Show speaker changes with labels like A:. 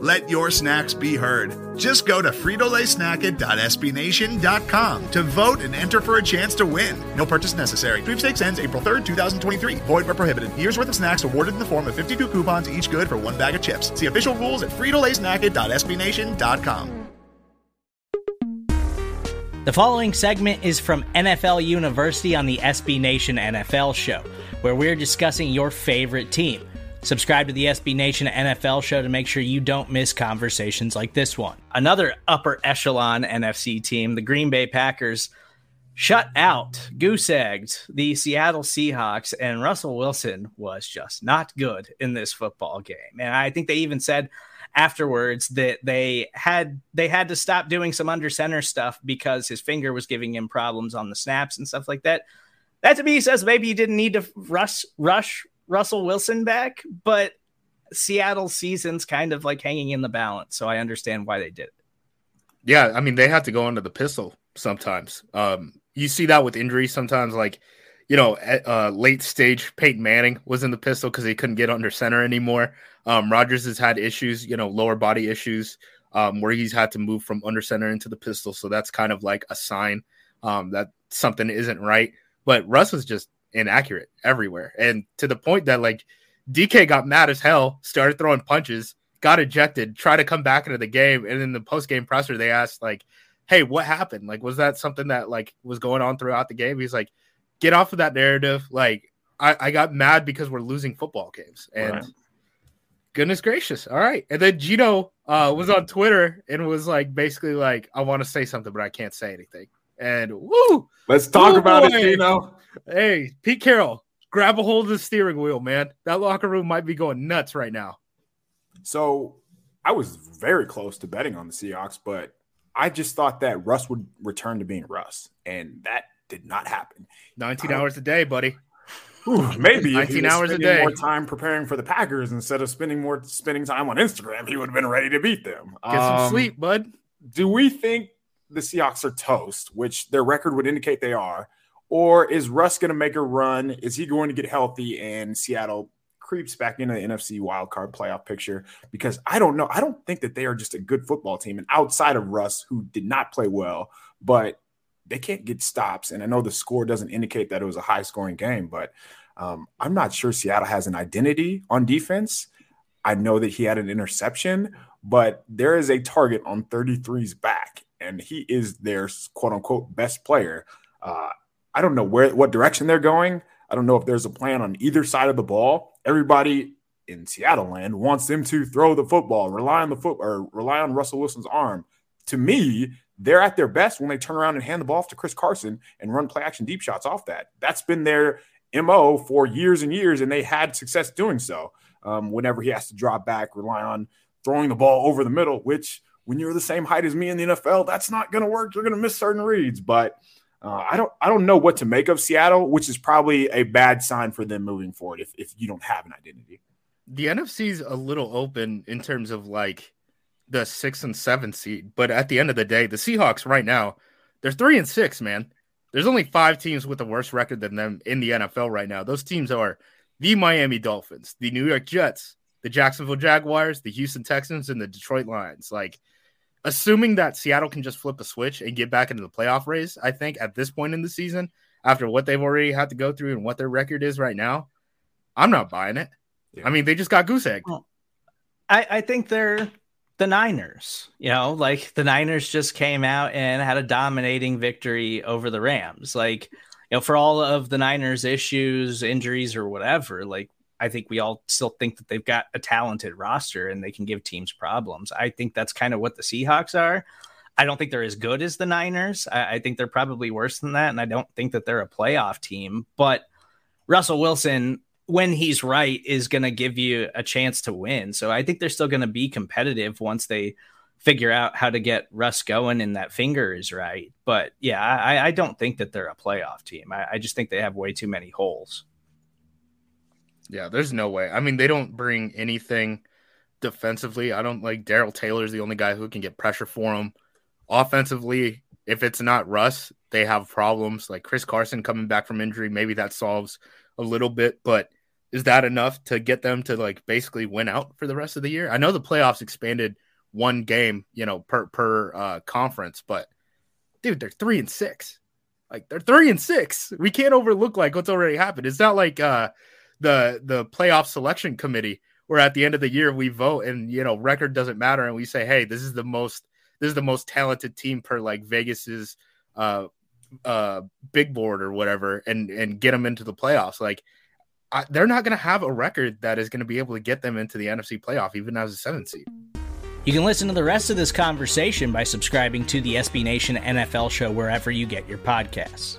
A: Let your snacks be heard. Just go to fritolaysnacket.sbnation.com to vote and enter for a chance to win. No purchase necessary. Sweepstakes ends April 3rd, 2023. Void where prohibited. Year's worth of snacks awarded in the form of 52 coupons, each good for one bag of chips. See official rules at fritolaysnacket.sbnation.com.
B: The following segment is from NFL University on the SB Nation NFL show, where we're discussing your favorite team. Subscribe to the SB Nation NFL show to make sure you don't miss conversations like this one. Another upper echelon NFC team, the Green Bay Packers, shut out, goose egged the Seattle Seahawks, and Russell Wilson was just not good in this football game. And I think they even said afterwards that they had they had to stop doing some under center stuff because his finger was giving him problems on the snaps and stuff like that. That to me says maybe you didn't need to rush rush Russell Wilson back, but Seattle's season's kind of like hanging in the balance, so I understand why they did it.
C: Yeah, I mean they have to go under the pistol sometimes. Um, you see that with injuries sometimes, like you know, uh, late stage Peyton Manning was in the pistol because he couldn't get under center anymore. Um, Rodgers has had issues, you know, lower body issues um, where he's had to move from under center into the pistol. So that's kind of like a sign um, that something isn't right. But Russ was just inaccurate everywhere. And to the point that like DK got mad as hell, started throwing punches, got ejected, tried to come back into the game. And in the post game presser, they asked, like, hey, what happened? Like, was that something that like was going on throughout the game? He's like, get off of that narrative. Like, I, I got mad because we're losing football games. And right. goodness gracious. All right. And then Geno uh, was on Twitter and was like, basically, like, I want to say something, but I can't say anything. And woo,
D: let's talk woo about boy. it, Geno.
C: Hey, Pete Carroll, grab a hold of the steering wheel, man. That locker room might be going nuts right now.
D: So I was very close to betting on the Seahawks, but I just thought that Russ would return to being Russ, and that did not happen.
C: 19 hours a day, buddy.
D: Ooh, maybe 19 hours a day. More time preparing for the Packers instead of spending more spending time on Instagram, he would have been ready to beat them.
C: Get um, some sleep, bud.
D: Do we think the Seahawks are toast, which their record would indicate they are? Or is Russ going to make a run? Is he going to get healthy and Seattle creeps back into the NFC wildcard playoff picture? Because I don't know. I don't think that they are just a good football team. And outside of Russ, who did not play well, but they can't get stops. And I know the score doesn't indicate that it was a high scoring game, but um, I'm not sure Seattle has an identity on defense. I know that he had an interception, but there is a target on 33's back, and he is their quote unquote best player. Uh, I don't know where what direction they're going. I don't know if there's a plan on either side of the ball. Everybody in Seattle land wants them to throw the football, rely on the foot or rely on Russell Wilson's arm. To me, they're at their best when they turn around and hand the ball off to Chris Carson and run play action deep shots off that. That's been their MO for years and years, and they had success doing so. Um, whenever he has to drop back, rely on throwing the ball over the middle, which when you're the same height as me in the NFL, that's not going to work. You're going to miss certain reads. But uh, I don't I don't know what to make of Seattle, which is probably a bad sign for them moving forward if, if you don't have an identity.
C: The NFC's a little open in terms of like the six and seven seed. But at the end of the day, the Seahawks right now, they're three and six, man. There's only five teams with a worse record than them in the NFL right now. Those teams are the Miami Dolphins, the New York Jets, the Jacksonville Jaguars, the Houston Texans, and the Detroit Lions. Like, assuming that Seattle can just flip a switch and get back into the playoff race, I think at this point in the season, after what they've already had to go through and what their record is right now, I'm not buying it. Yeah. I mean, they just got goose egg. Well,
B: I, I think they're the Niners. You know, like the Niners just came out and had a dominating victory over the Rams. Like, you know, for all of the Niners' issues, injuries, or whatever, like I think we all still think that they've got a talented roster and they can give teams problems. I think that's kind of what the Seahawks are. I don't think they're as good as the Niners. I, I think they're probably worse than that. And I don't think that they're a playoff team. But Russell Wilson when he's right is going to give you a chance to win. So I think they're still going to be competitive once they figure out how to get Russ going and that finger is right. But yeah, I, I don't think that they're a playoff team. I, I just think they have way too many holes.
C: Yeah, there's no way. I mean, they don't bring anything defensively. I don't like Darrell Taylor's the only guy who can get pressure for them. Offensively, if it's not Russ, they have problems. Like Chris Carson coming back from injury, maybe that solves a little bit, but is that enough to get them to like basically win out for the rest of the year? I know the playoffs expanded one game, you know, per per uh, conference, but dude, they're three and six. Like they're three and six. We can't overlook like what's already happened. It's not like uh the the playoff selection committee where at the end of the year we vote and you know record doesn't matter and we say, hey, this is the most this is the most talented team per like Vegas's uh uh big board or whatever and and get them into the playoffs. Like I, they're not going to have a record that is going to be able to get them into the NFC playoff, even as a seven seed.
B: You can listen to the rest of this conversation by subscribing to the SB Nation NFL show wherever you get your podcasts.